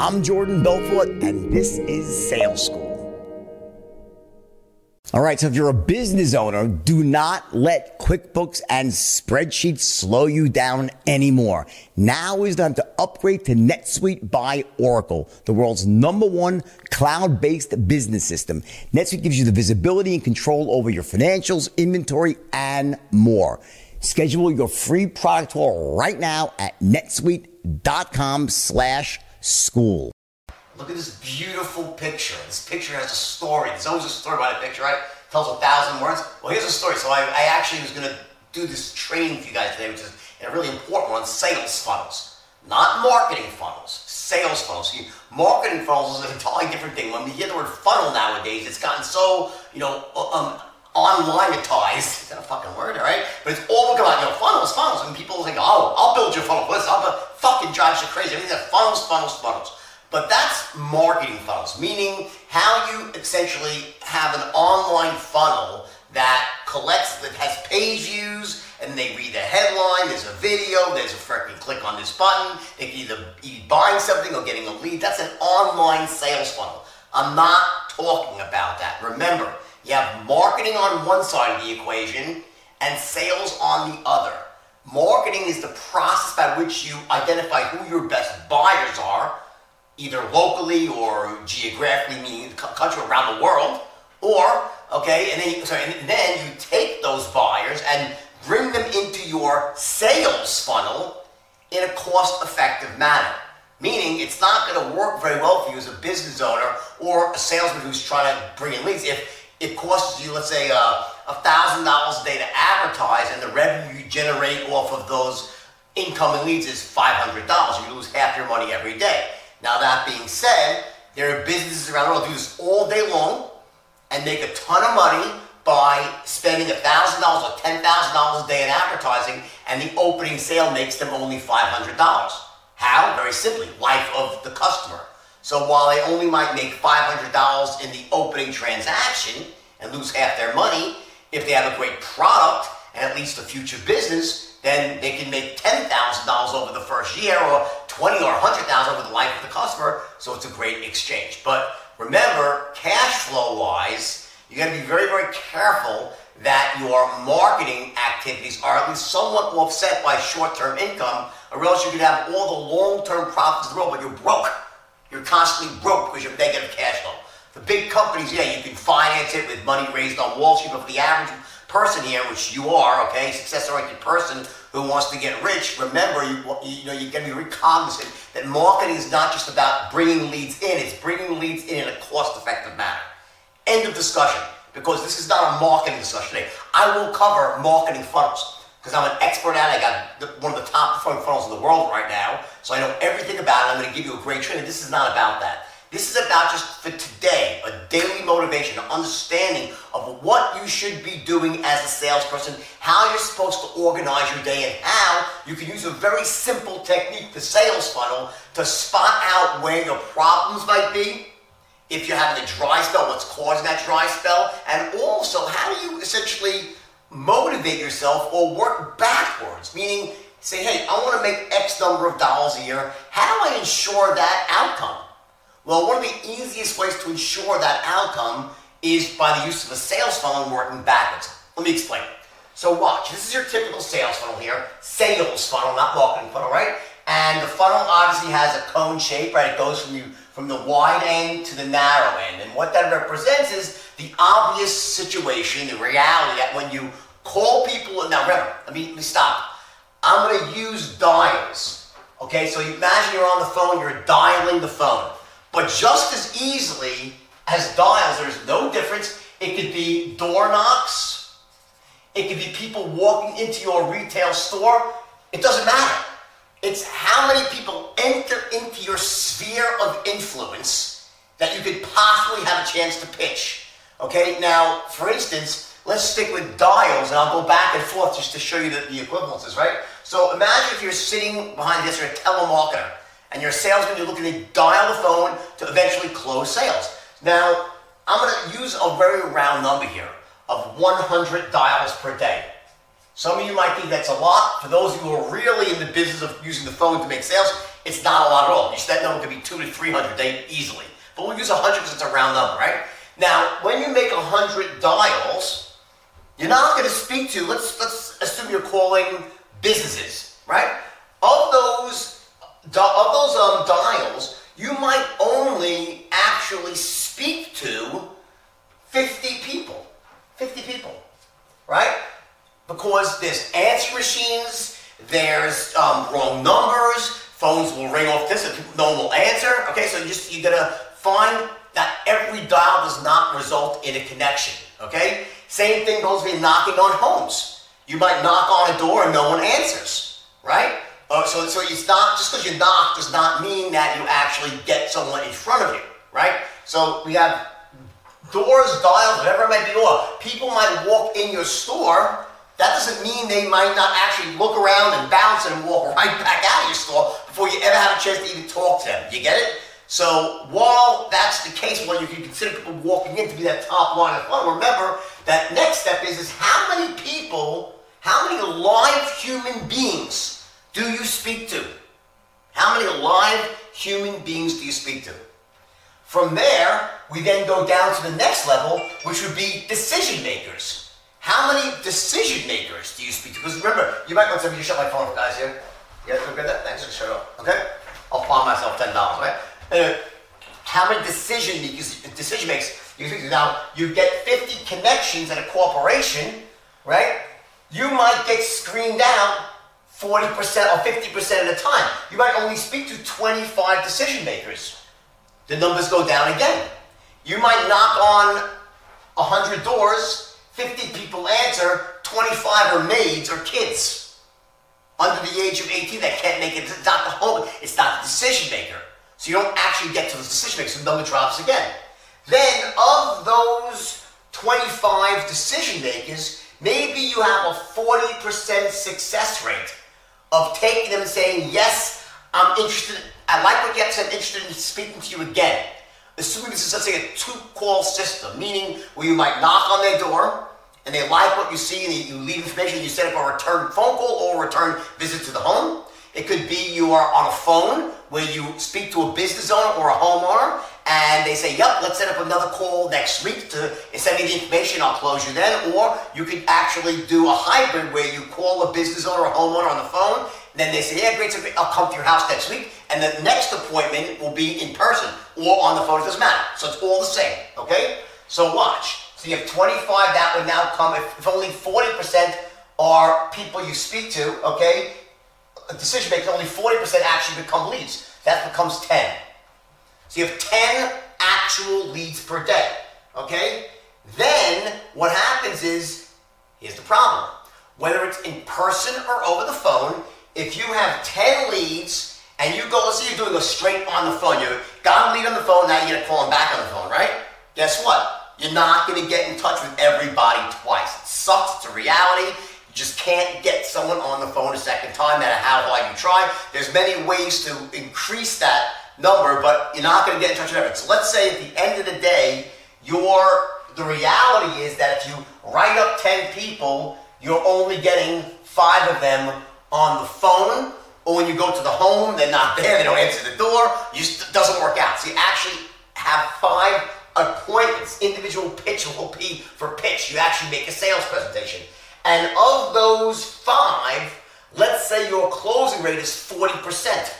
I'm Jordan Belfort, and this is Sales School. All right, so if you're a business owner, do not let QuickBooks and spreadsheets slow you down anymore. Now is the time to upgrade to NetSuite by Oracle, the world's number one cloud-based business system. NetSuite gives you the visibility and control over your financials, inventory, and more. Schedule your free product tour right now at netsuite.com slash school. Look at this beautiful picture. This picture has a story. There's always a story about a picture, right? It tells a thousand words. Well, here's a story. So I, I actually was going to do this training for you guys today, which is a really important one, sales funnels. Not marketing funnels, sales funnels. See, marketing funnels is a totally different thing. When we hear the word funnel nowadays, it's gotten so, you know, um, onlineatized. Is that a fucking word, all right? But it's all about, you know, funnels, funnels. And people think, oh, I'll build your funnel. What's up? Fucking drives you crazy. Everything's that funnels, funnels, funnels. But that's marketing funnels, meaning how you essentially have an online funnel that collects, that has page views, and they read the headline, there's a video, there's a freaking click on this button, they can either be buying something or getting a lead. That's an online sales funnel. I'm not talking about that. Remember, you have marketing on one side of the equation and sales on the other. Marketing is the process by which you identify who your best buyers are either locally or geographically, meaning the country around the world, or okay, and then you, sorry, and then you take those buyers and bring them into your sales funnel in a cost-effective manner. Meaning, it's not going to work very well for you as a business owner or a salesman who's trying to bring in leads if it costs you, let's say, uh, a thousand dollars a day to advertise, and the revenue you generate off of those incoming leads is five hundred dollars. You lose half your money every day. Now, that being said, there are businesses around the world who do this all day long and make a ton of money by spending $1,000 or $10,000 a day in advertising, and the opening sale makes them only $500. How? Very simply, life of the customer. So while they only might make $500 in the opening transaction and lose half their money, if they have a great product and at least a future business, then they can make $10,000 over the first year or 20 or 100,000 over the life of the customer. So it's a great exchange. But remember, cash flow wise, you got to be very, very careful that your marketing activities are at least somewhat offset by short-term income, or else you could have all the long-term profits in the world, but you're broke. You're constantly broke because you're negative cash flow. The big companies, yeah, you can finance it with money raised on Wall Street, but for the average person here, which you are, okay, success-oriented person who wants to get rich, remember, you, you know, you got to be very cognizant that marketing is not just about bringing leads in, it's bringing leads in in a cost-effective manner. End of discussion, because this is not a marketing discussion today. I will cover marketing funnels, because I'm an expert at it. I got the, one of the top funnels in the world right now, so I know everything about it. I'm going to give you a great training. This is not about that. This is about just for today, a daily motivation, an understanding of what you should be doing as a salesperson, how you're supposed to organize your day, and how you can use a very simple technique, the sales funnel, to spot out where your problems might be. If you're having a dry spell, what's causing that dry spell, and also how do you essentially motivate yourself or work backwards, meaning say, hey, I want to make X number of dollars a year. How do I ensure that outcome? Well, one of the easiest ways to ensure that outcome is by the use of a sales funnel working backwards. Let me explain. So watch, this is your typical sales funnel here. Sales funnel, not marketing funnel, right? And the funnel obviously has a cone shape, right? It goes from you from the wide end to the narrow end. And what that represents is the obvious situation, the reality that when you call people, now remember, let me, let me stop. I'm gonna use dials. Okay, so imagine you're on the phone, you're dialing the phone. But just as easily as dials, there's no difference. It could be door knocks. It could be people walking into your retail store. It doesn't matter. It's how many people enter into your sphere of influence that you could possibly have a chance to pitch. Okay, now, for instance, let's stick with dials, and I'll go back and forth just to show you the, the equivalences, right? So imagine if you're sitting behind this, or a telemarketer, and you're a salesman, you're looking to dial the phone to eventually close sales. Now, I'm going to use a very round number here of 100 dials per day. Some of you might think that's a lot. For those of you who are really in the business of using the phone to make sales, it's not a lot at all. You that number could be two to 300 a day easily. But we'll use 100 because it's a round number, right? Now, when you make 100 dials, you're not going to speak to, let's, let's assume you're calling businesses, right? Of those, of those um, dials, you might only actually speak to 50 people. 50 people, right? Because there's answer machines, there's um, wrong numbers, phones will ring off this no one will answer. Okay, so you just you gotta find that every dial does not result in a connection. Okay, same thing goes with knocking on homes. You might knock on a door and no one answers, right? Uh, so, so it's not just because you knock does not mean that you actually get someone in front of you, right? So we have doors, dials, whatever it might be, or people might walk in your store. That doesn't mean they might not actually look around and bounce and walk right back out of your store before you ever have a chance to even talk to them. You get it? So while that's the case, while you can consider people walking in to be that top line of fun, remember that next step is, is how many people, how many live human beings do you speak to? How many live human beings do you speak to? From there, we then go down to the next level, which would be decision makers. How many decision makers do you speak to? Because remember, you might want somebody to shut my phone off, guys, here. You guys okay that? Thanks, shut up. Okay? I'll find myself $10, right? How many decision makers, decision makers you speak to? Now, you get 50 connections at a corporation, right? You might get screened out 40% or 50% at a time. You might only speak to 25 decision makers the numbers go down again. You might knock on 100 doors, 50 people answer, 25 are maids or kids under the age of 18 that can't make it. It's not the home, it's not the decision maker. So you don't actually get to the decision maker, so the number drops again. Then, of those 25 decision makers, maybe you have a 40% success rate of taking them and saying, Yes, I'm interested I like what you have said, I'm interested in speaking to you again. Assuming this is, let's say, a two-call system, meaning where you might knock on their door, and they like what you see, and you leave information, you set up a return phone call or a return visit to the home. It could be you are on a phone where you speak to a business owner or a homeowner, and they say, "Yep, let's set up another call next week to send me the information. I'll close you then." Or you could actually do a hybrid where you call a business owner or homeowner on the phone, then they say, "Yeah, great, I'll come to your house next week." and the next appointment will be in person or on the phone. It doesn't matter. So it's all the same. Okay? So watch. So you have 25 that would now come if, if only 40% are people you speak to, okay? Decision makers, only 40% actually become leads. That becomes 10. So you have 10 actual leads per day. Okay? Then what happens is here's the problem. Whether it's in person or over the phone, if you have 10 leads and you go, let's say you're doing a straight on the phone. You got a lead on the phone, now you're gonna call him back on the phone, right? Guess what? You're not gonna get in touch with everybody twice. It sucks, it's a reality. You just can't get someone on the phone a second time, no matter how hard you try. There's many ways to increase that number, but you're not gonna get in touch with everyone. So let's say at the end of the day, your the reality is that if you write up 10 people, you're only getting five of them on the phone or when you go to the home, they're not there, they don't answer the door, just, it doesn't work out. So you actually have five appointments, individual pitch will be for pitch. You actually make a sales presentation. And of those five, let's say your closing rate is 40%.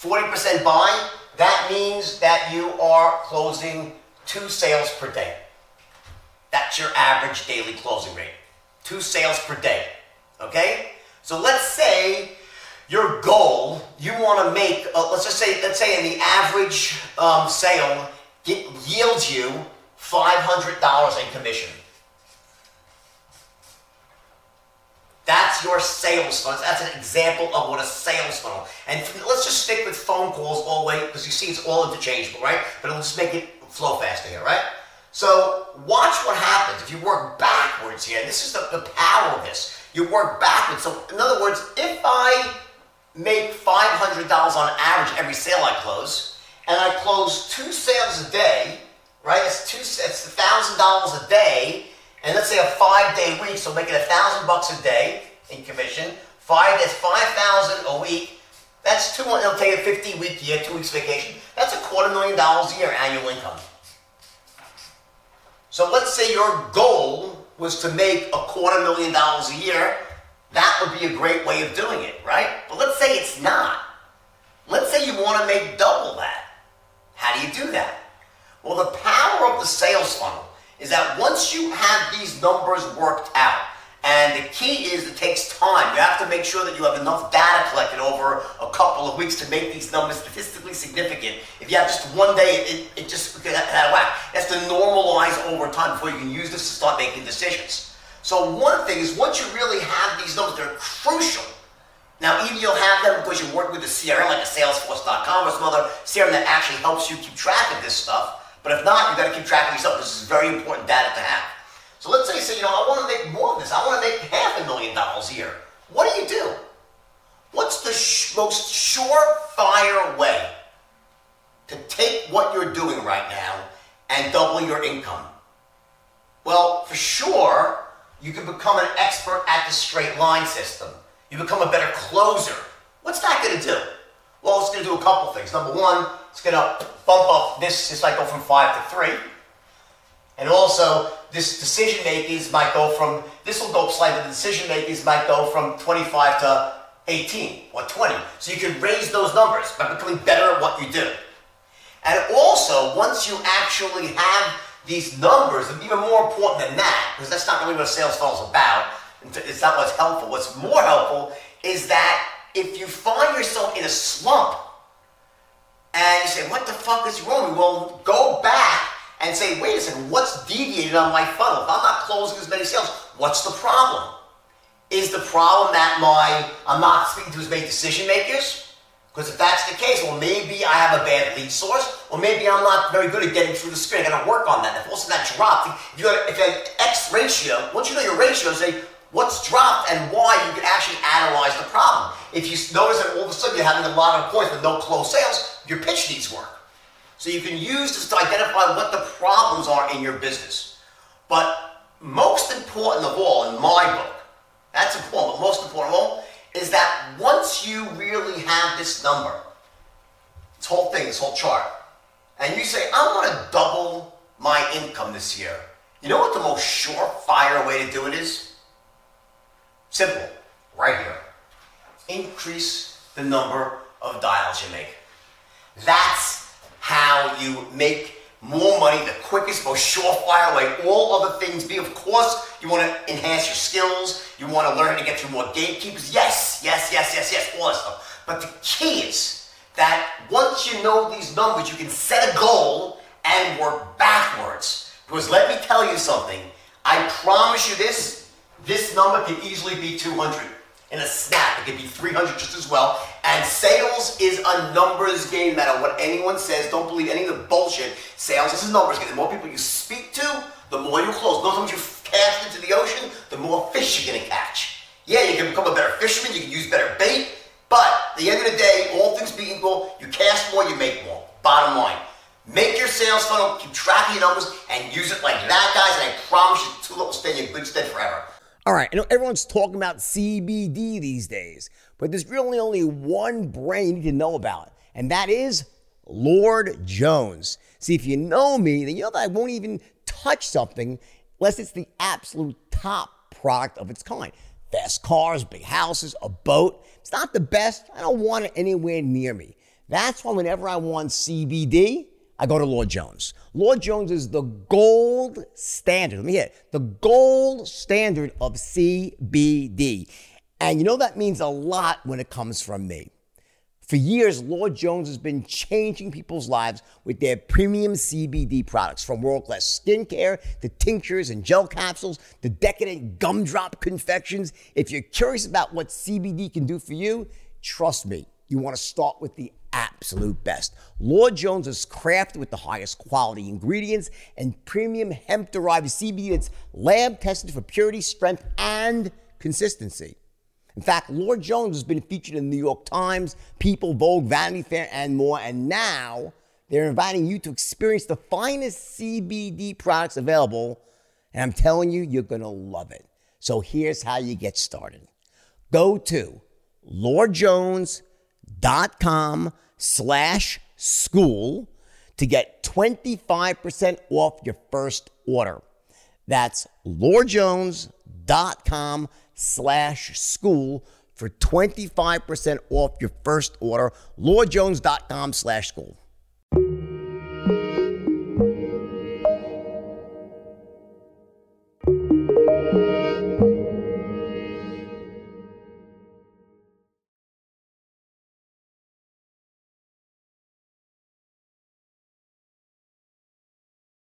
40% buy, that means that you are closing two sales per day. That's your average daily closing rate. Two sales per day. Okay? So let's say your goal, you want to make, uh, let's just say, let's say in the average um, sale it yields you $500 in commission. That's your sales funnel. That's an example of what a sales funnel. And let's just stick with phone calls all the way, because you see it's all interchangeable, right? But it'll just make it flow faster here, right? So watch what happens if you work backwards here. This is the, the power of this. You work backwards. So in other words, if I make $500 on average every sale I close, and I close two sales a day, right? It's two, it's thousand dollars a day, and let's say a five day week, so make it a thousand bucks a day in commission. Five, that's five thousand a week. That's two. It'll take a 50 week year, two weeks vacation. That's a quarter million dollars a year annual income. So let's say your goal was to make a quarter million dollars a year. That would be a great way of doing it, right? But let's say it's not. Let's say you want to make double that. How do you do that? Well, the power of the sales funnel is that once you have these numbers worked out, and the key is it takes time. You have to make sure that you have enough data collected over a couple of weeks to make these numbers statistically significant. If you have just one day, it, it just get out of whack. That's to normalize over time before you can use this to start making decisions. So one thing is once you really have these numbers, they're crucial. Now, either you'll have them because you work with a CRM like a Salesforce.com or some other CRM that actually helps you keep track of this stuff. But if not, you've got to keep track of yourself. This is very important data to have. So let's say you say, you know, I want to make more of this. I want to make half a million dollars a year. What do you do? What's the sh- most surefire way to take what you're doing right now and double your income? Well, for sure, you can become an expert at the straight line system. You become a better closer. What's that going to do? Well, it's going to do a couple things. Number one, it's to bump up this, this might go from five to three. And also, this decision makers might go from, this will go up slightly, the decision makers might go from 25 to 18 or 20. So you can raise those numbers by becoming better at what you do. And also, once you actually have these numbers, and even more important than that, because that's not really what a sales funnel is about, it's not what's helpful. What's more helpful is that if you find yourself in a slump and you say, what the fuck is wrong? Well, go back and say, wait a second, what's deviated on my funnel? If I'm not closing as many sales, what's the problem? Is the problem that my I'm not speaking to as many decision makers? Because if that's the case, well, maybe I have a bad lead source, or maybe I'm not very good at getting through the screen. I got to work on that. If also that dropped, if you got if have X ratio, once you know your ratio, say what's dropped and why, you can actually. If you notice that all of a sudden you're having a lot of points with no closed sales, your pitch needs work. So you can use this to identify what the problems are in your business. But most important of all, in my book, that's important, but most important of all, is that once you really have this number, this whole thing, this whole chart, and you say, I want to double my income this year, you know what the most surefire way to do it is? Simple, right here. Increase the number of dials you make. That's how you make more money the quickest, most surefire way. All other things be, of course, you want to enhance your skills. You want to learn to get through more gatekeepers. Yes, yes, yes, yes, yes, all that stuff. But the key is that once you know these numbers, you can set a goal and work backwards. Because let me tell you something. I promise you this, this number can easily be 200 in a snap. It could be 300 just as well. And sales is a numbers game, no matter what anyone says. Don't believe any of the bullshit. Sales is a numbers game. The more people you speak to, the more you close. The more you cast into the ocean, the more fish you're gonna catch. Yeah, you can become a better fisherman, you can use better bait, but at the end of the day, all things being equal, you cast more, you make more. Bottom line. Make your sales funnel, keep track of your numbers, and use it like that, guys, and I promise you, Tulip will stay in good stead forever. All right, I know everyone's talking about CBD these days, but there's really only one brand you need to know about, and that is Lord Jones. See, if you know me, then you know that I won't even touch something unless it's the absolute top product of its kind. Fast cars, big houses, a boat. It's not the best. I don't want it anywhere near me. That's why whenever I want CBD, I go to Lord Jones. Lord Jones is the gold standard. Let me hear it. The gold standard of CBD. And you know that means a lot when it comes from me. For years, Lord Jones has been changing people's lives with their premium CBD products, from world class skincare to tinctures and gel capsules to decadent gumdrop confections. If you're curious about what CBD can do for you, trust me, you want to start with the absolute best. Lord Jones is crafted with the highest quality ingredients and premium hemp derived CBD that's lab tested for purity, strength, and consistency. In fact, Lord Jones has been featured in the New York Times, People, Vogue, Vanity Fair, and more. And now they're inviting you to experience the finest CBD products available. And I'm telling you, you're going to love it. So here's how you get started go to Lord Jones lordjones.com slash school to get 25% off your first order. That's lordjones.com slash school for 25% off your first order. lordjones.com slash school.